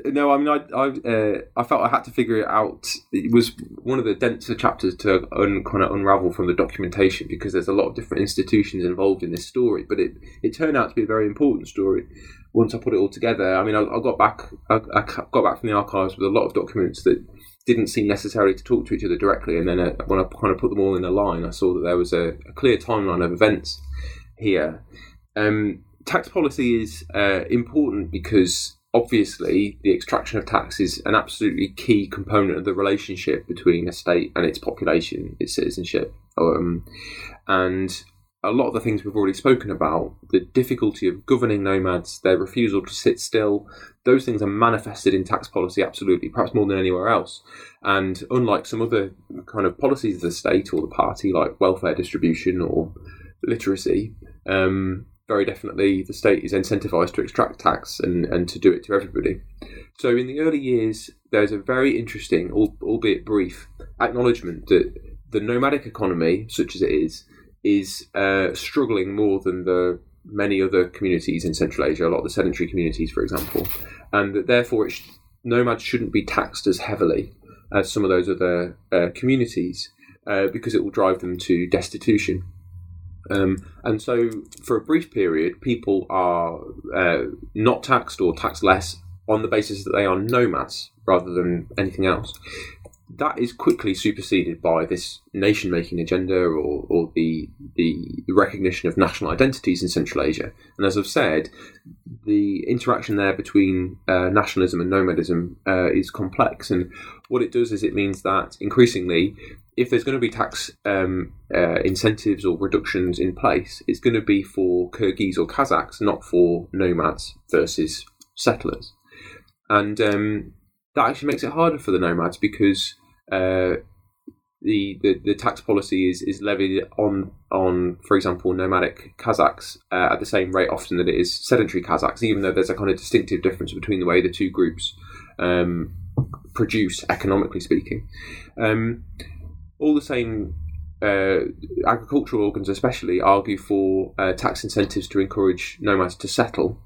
No, I mean, I I, uh, I felt I had to figure it out. It was one of the denser chapters to un, kind of unravel from the documentation because there's a lot of different institutions involved in this story. But it, it turned out to be a very important story once I put it all together. I mean, I, I got back I, I, got back from the archives with a lot of documents that didn't seem necessary to talk to each other directly. And then uh, when I kind of put them all in a line, I saw that there was a, a clear timeline of events here. Um, tax policy is uh, important because obviously the extraction of tax is an absolutely key component of the relationship between a state and its population, its citizenship. Um, and a lot of the things we've already spoken about, the difficulty of governing nomads, their refusal to sit still, those things are manifested in tax policy absolutely, perhaps more than anywhere else. And unlike some other kind of policies of the state or the party, like welfare distribution or literacy, um, very definitely the state is incentivized to extract tax and, and to do it to everybody. So in the early years, there's a very interesting, albeit brief, acknowledgement that the nomadic economy, such as it is, is uh, struggling more than the many other communities in Central Asia, a lot of the sedentary communities, for example, and that therefore sh- nomads shouldn't be taxed as heavily as some of those other uh, communities uh, because it will drive them to destitution. Um, and so, for a brief period, people are uh, not taxed or taxed less on the basis that they are nomads rather than anything else that is quickly superseded by this nation making agenda or, or the, the recognition of national identities in Central Asia. And as I've said, the interaction there between uh, nationalism and nomadism uh, is complex. And what it does is it means that increasingly, if there's going to be tax um, uh, incentives or reductions in place, it's going to be for Kyrgyz or Kazakhs, not for nomads versus settlers. And um, that actually makes it harder for the nomads because uh, the, the, the tax policy is, is levied on on for example nomadic Kazakhs uh, at the same rate often that it is sedentary Kazakhs, even though there's a kind of distinctive difference between the way the two groups um, produce economically speaking. Um, all the same, uh, agricultural organs especially argue for uh, tax incentives to encourage nomads to settle.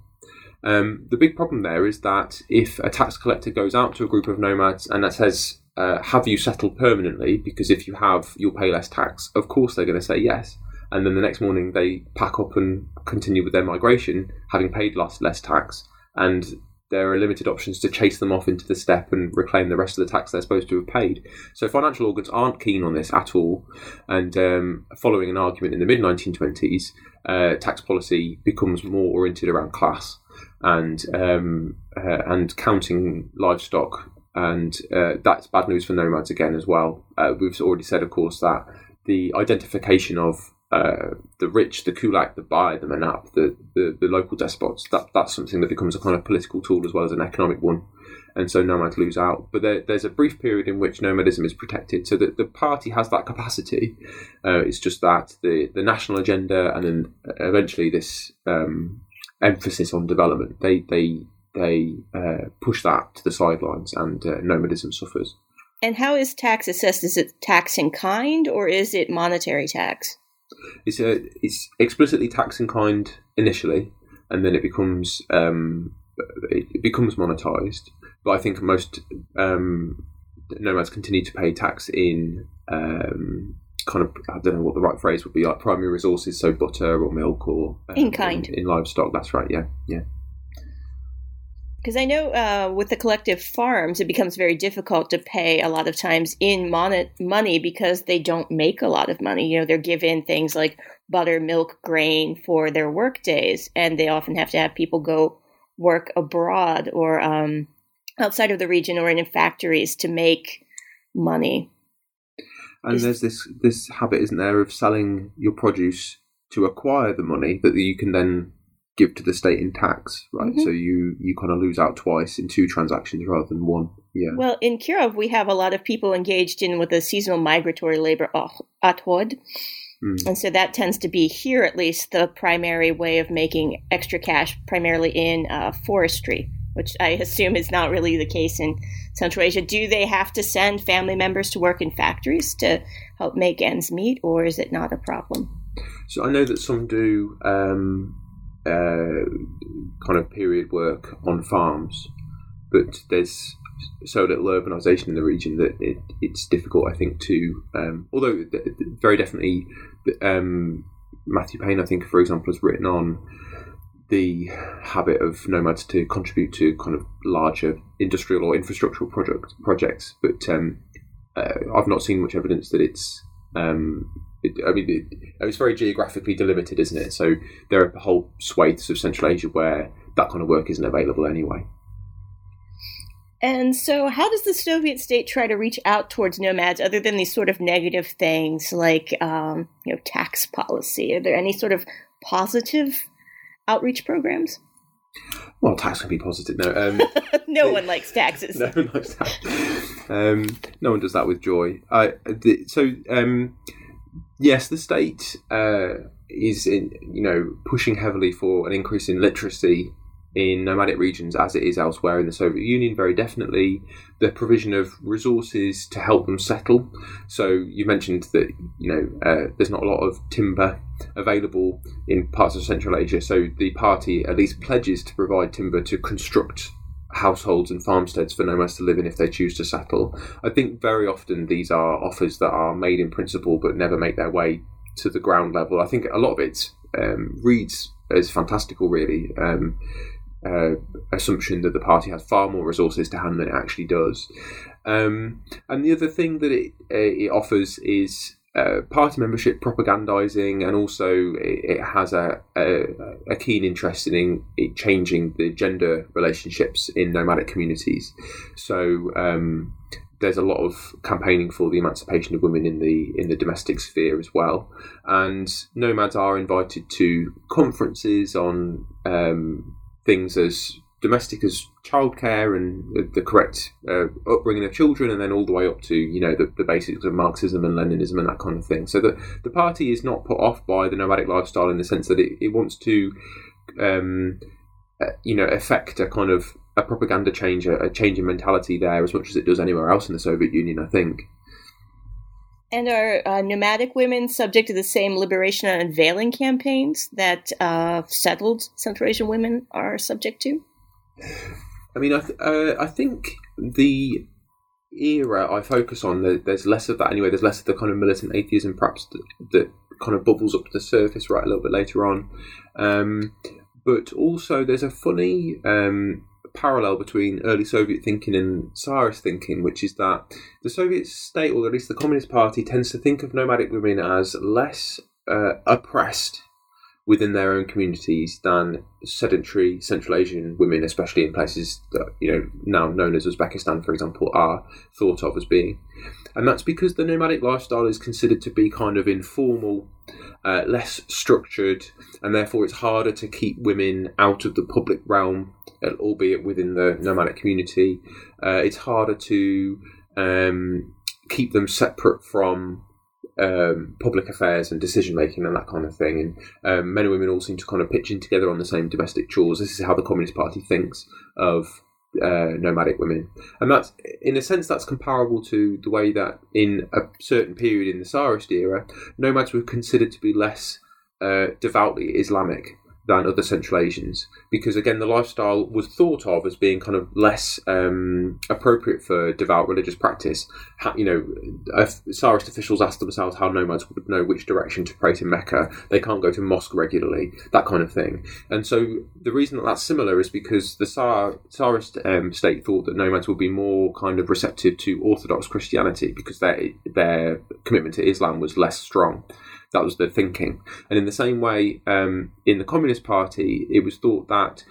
Um, the big problem there is that if a tax collector goes out to a group of nomads and that says uh, have you settled permanently? Because if you have, you'll pay less tax. Of course, they're going to say yes. And then the next morning, they pack up and continue with their migration, having paid less, less tax. And there are limited options to chase them off into the steppe and reclaim the rest of the tax they're supposed to have paid. So financial organs aren't keen on this at all. And um, following an argument in the mid 1920s, uh, tax policy becomes more oriented around class and um, uh, and counting livestock and uh, that's bad news for nomads again as well. Uh, we've already said, of course, that the identification of uh, the rich, the kulak, the bai, the manap, the, the, the, local despots, that, that's something that becomes a kind of political tool as well as an economic one. And so nomads lose out. But there, there's a brief period in which nomadism is protected, so that the party has that capacity. Uh, it's just that the, the national agenda and then eventually this um, emphasis on development, they, they they uh, push that to the sidelines and uh, nomadism suffers. And how is tax assessed? Is it tax in kind or is it monetary tax? It's a, it's explicitly tax in kind initially, and then it becomes um, it becomes monetized. But I think most um, nomads continue to pay tax in um, kind of I don't know what the right phrase would be like primary resources, so butter or milk or um, in kind in, in livestock. That's right. Yeah, yeah. Because I know uh, with the collective farms, it becomes very difficult to pay a lot of times in mon- money because they don't make a lot of money. You know, they're given things like butter, milk, grain for their work days, and they often have to have people go work abroad or um, outside of the region or in factories to make money. And there's this this habit, isn't there, of selling your produce to acquire the money that you can then give to the state in tax, right? Mm-hmm. So you you kind of lose out twice in two transactions rather than one. Yeah. Well, in Kirov, we have a lot of people engaged in with the seasonal migratory labor otkhod. Mm. And so that tends to be here, at least, the primary way of making extra cash, primarily in uh, forestry, which I assume is not really the case in Central Asia. Do they have to send family members to work in factories to help make ends meet, or is it not a problem? So I know that some do. Um, uh, kind of period work on farms. but there's so little urbanisation in the region that it, it's difficult, I think, to um, although very definitely um, Matthew Payne, I think, for example, has written on the habit of nomads to contribute to kind of larger industrial or infrastructural project, projects, but um, uh, I've not seen much evidence that it's. Um, it, I mean, it, it's very geographically delimited, isn't it? So there are whole swathes of Central Asia where that kind of work isn't available anyway. And so, how does the Soviet state try to reach out towards nomads other than these sort of negative things like, um, you know, tax policy? Are there any sort of positive outreach programs? Well, tax can be positive. No, um, no one likes taxes. No one likes tax. Um, no one does that with joy. I, the, so, um, yes, the state uh, is in, you know pushing heavily for an increase in literacy in nomadic regions as it is elsewhere in the Soviet Union, very definitely. The provision of resources to help them settle. So you mentioned that you know uh, there's not a lot of timber available in parts of Central Asia. So the party at least pledges to provide timber to construct households and farmsteads for nomads to live in if they choose to settle. I think very often these are offers that are made in principle but never make their way to the ground level. I think a lot of it um, reads as fantastical, really. Um, uh, assumption that the party has far more resources to hand than it actually does. Um, and the other thing that it, uh, it offers is uh, party membership propagandizing, and also it, it has a, a, a, keen interest in, in changing the gender relationships in nomadic communities. So um, there's a lot of campaigning for the emancipation of women in the in the domestic sphere as well, and nomads are invited to conferences on um, things as domestic as childcare and the correct uh, upbringing of children, and then all the way up to you know the, the, basics of Marxism and Leninism and that kind of thing. So the the party is not put off by the nomadic lifestyle in the sense that it, it wants to, um, uh, you know, affect a kind of a propaganda change, a, a change in mentality there as much as it does anywhere else in the Soviet Union. I think. And are uh, nomadic women subject to the same liberation and unveiling campaigns that uh, settled Central Asian women are subject to? I mean, I, th- uh, I think the era I focus on, there's less of that anyway. There's less of the kind of militant atheism, perhaps that, that kind of bubbles up to the surface right a little bit later on. Um, but also, there's a funny um, parallel between early Soviet thinking and Tsarist thinking, which is that the Soviet state, or at least the Communist Party, tends to think of nomadic women as less uh, oppressed within their own communities than sedentary Central Asian women, especially in places that you know now known as Uzbekistan, for example, are thought of as being. And that's because the nomadic lifestyle is considered to be kind of informal, uh, less structured, and therefore it's harder to keep women out of the public realm albeit within the nomadic community. Uh, it's harder to um, keep them separate from um, public affairs and decision making and that kind of thing. And um, men and women all seem to kind of pitch in together on the same domestic chores. This is how the Communist Party thinks of uh, nomadic women, and that's in a sense that's comparable to the way that in a certain period in the Tsarist era, nomads were considered to be less uh, devoutly Islamic than other Central Asians because again the lifestyle was thought of as being kind of less um, appropriate for devout religious practice. You know, Tsarist officials asked themselves how nomads would know which direction to pray to Mecca. They can't go to mosque regularly, that kind of thing. And so the reason that that's similar is because the Tsar, Tsarist um, state thought that nomads would be more kind of receptive to Orthodox Christianity because their their commitment to Islam was less strong. That was the thinking. And in the same way, um, in the Communist Party, it was thought that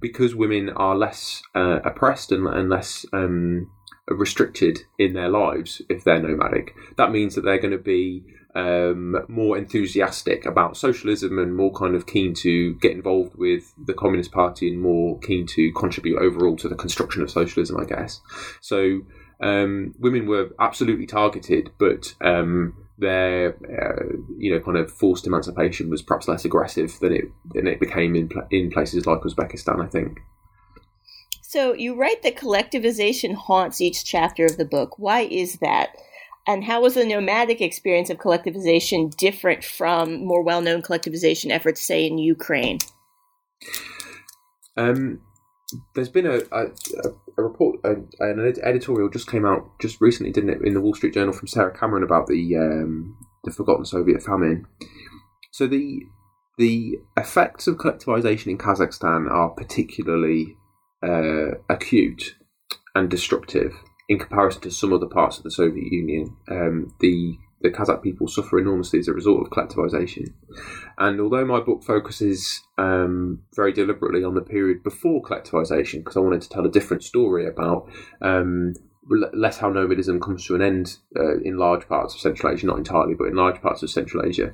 because women are less uh, oppressed and, and less um, restricted in their lives if they're nomadic, that means that they're going to be um, more enthusiastic about socialism and more kind of keen to get involved with the Communist Party and more keen to contribute overall to the construction of socialism, I guess. So um, women were absolutely targeted, but um, their uh, you know kind of forced emancipation was perhaps less aggressive than it than it became in in places like Uzbekistan. I think. So you write that collectivization haunts each chapter of the book. Why is that? And how was the nomadic experience of collectivization different from more well-known collectivization efforts, say in Ukraine? Um, there's been a, a, a report, a, an editorial just came out just recently, didn't it, in the Wall Street Journal from Sarah Cameron about the um, the forgotten Soviet famine. So the the effects of collectivization in Kazakhstan are particularly uh, acute and destructive in comparison to some other parts of the Soviet Union. Um, the the Kazakh people suffer enormously as a result of collectivization. And although my book focuses um, very deliberately on the period before collectivization, because I wanted to tell a different story about um, less how nomadism comes to an end uh, in large parts of Central Asia, not entirely, but in large parts of Central Asia,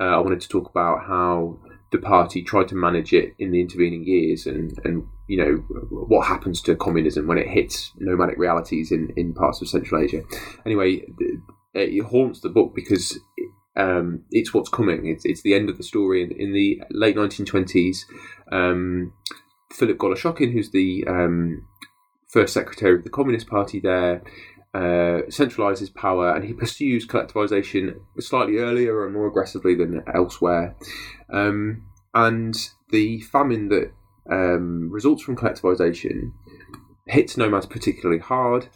uh, I wanted to talk about how the party tried to manage it in the intervening years and, and you know what happens to communism when it hits nomadic realities in, in parts of Central Asia. Anyway, it haunts the book because um, it's what's coming. It's, it's the end of the story. In, in the late 1920s, um, Philip Goloshchekin, who's the um, first secretary of the Communist Party there, uh, centralizes power and he pursues collectivization slightly earlier and more aggressively than elsewhere. Um, and the famine that um, results from collectivization hits nomads particularly hard.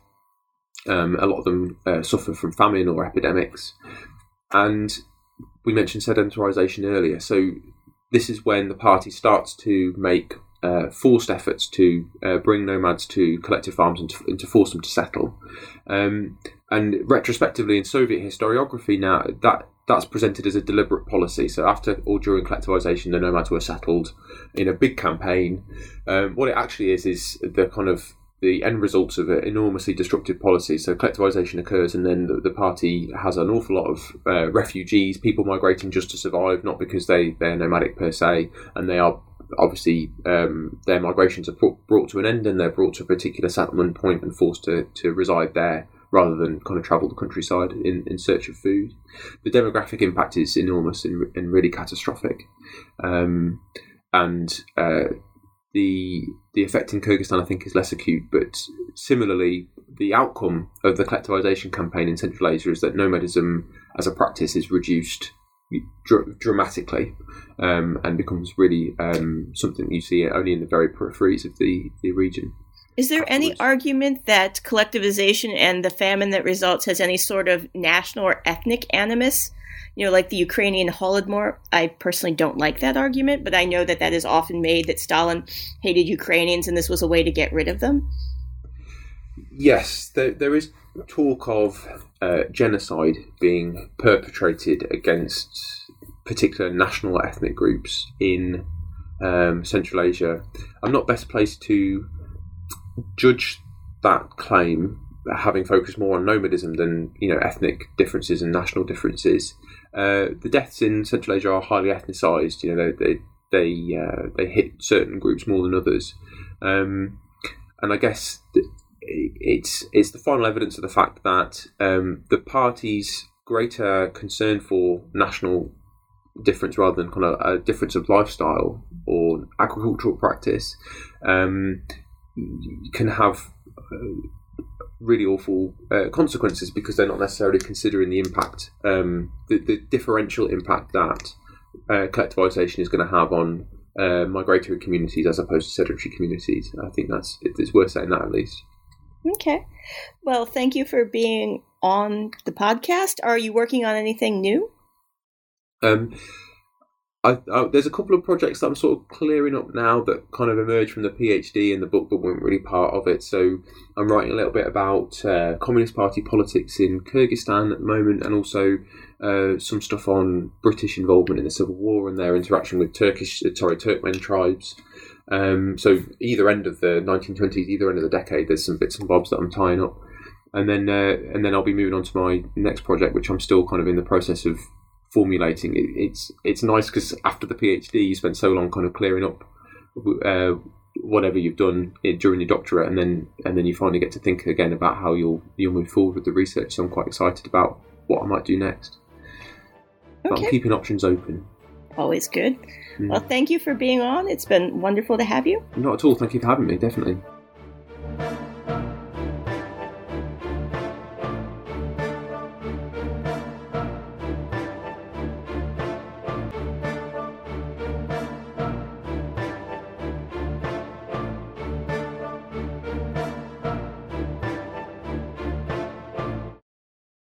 Um, a lot of them uh, suffer from famine or epidemics. And we mentioned sedentarization earlier. So this is when the party starts to make uh, forced efforts to uh, bring nomads to collective farms and to, and to force them to settle. Um, and retrospectively in Soviet historiography now, that that's presented as a deliberate policy. So after or during collectivization, the nomads were settled in a big campaign. Um, what it actually is is the kind of the end results of an enormously destructive policy. So collectivization occurs, and then the, the party has an awful lot of uh, refugees, people migrating just to survive, not because they they're nomadic per se, and they are obviously um, their migrations are brought to an end, and they're brought to a particular settlement point and forced to to reside there rather than kind of travel the countryside in, in search of food. The demographic impact is enormous and, and really catastrophic. Um, and uh, the the effect in Kyrgyzstan, I think, is less acute. But similarly, the outcome of the collectivization campaign in Central Asia is that nomadism as a practice is reduced dr- dramatically um, and becomes really um, something you see only in the very peripheries of the, the region. Is there afterwards. any argument that collectivization and the famine that results has any sort of national or ethnic animus? You know, like the Ukrainian Holodomor. I personally don't like that argument, but I know that that is often made that Stalin hated Ukrainians and this was a way to get rid of them. Yes, there, there is talk of uh, genocide being perpetrated against particular national ethnic groups in um, Central Asia. I'm not best placed to judge that claim having focused more on nomadism than you know ethnic differences and national differences. Uh, the deaths in Central Asia are highly ethnicized. You know, they they they, uh, they hit certain groups more than others, um, and I guess it's it's the final evidence of the fact that um, the party's greater concern for national difference rather than kind of a difference of lifestyle or agricultural practice um, can have uh, really awful uh, consequences because they're not necessarily considering the impact, um, the, the, differential impact that uh, collectivization is going to have on uh, migratory communities as opposed to sedentary communities. I think that's it's worth saying that at least. Okay. Well, thank you for being on the podcast. Are you working on anything new? Um, I, I, there's a couple of projects that I'm sort of clearing up now that kind of emerged from the PhD and the book, but weren't really part of it. So I'm writing a little bit about uh, Communist Party politics in Kyrgyzstan at the moment, and also uh, some stuff on British involvement in the Civil War and their interaction with Turkish, uh, sorry, Turkmen tribes. Um, so either end of the 1920s, either end of the decade, there's some bits and bobs that I'm tying up, and then uh, and then I'll be moving on to my next project, which I'm still kind of in the process of formulating. It, it's it's nice because after the PhD, you spend so long kind of clearing up uh, whatever you've done during your doctorate, and then and then you finally get to think again about how you'll you'll move forward with the research. So I'm quite excited about what I might do next. Okay. But I'm keeping options open. Always good. Mm. Well, thank you for being on. It's been wonderful to have you. Not at all. Thank you for having me. Definitely.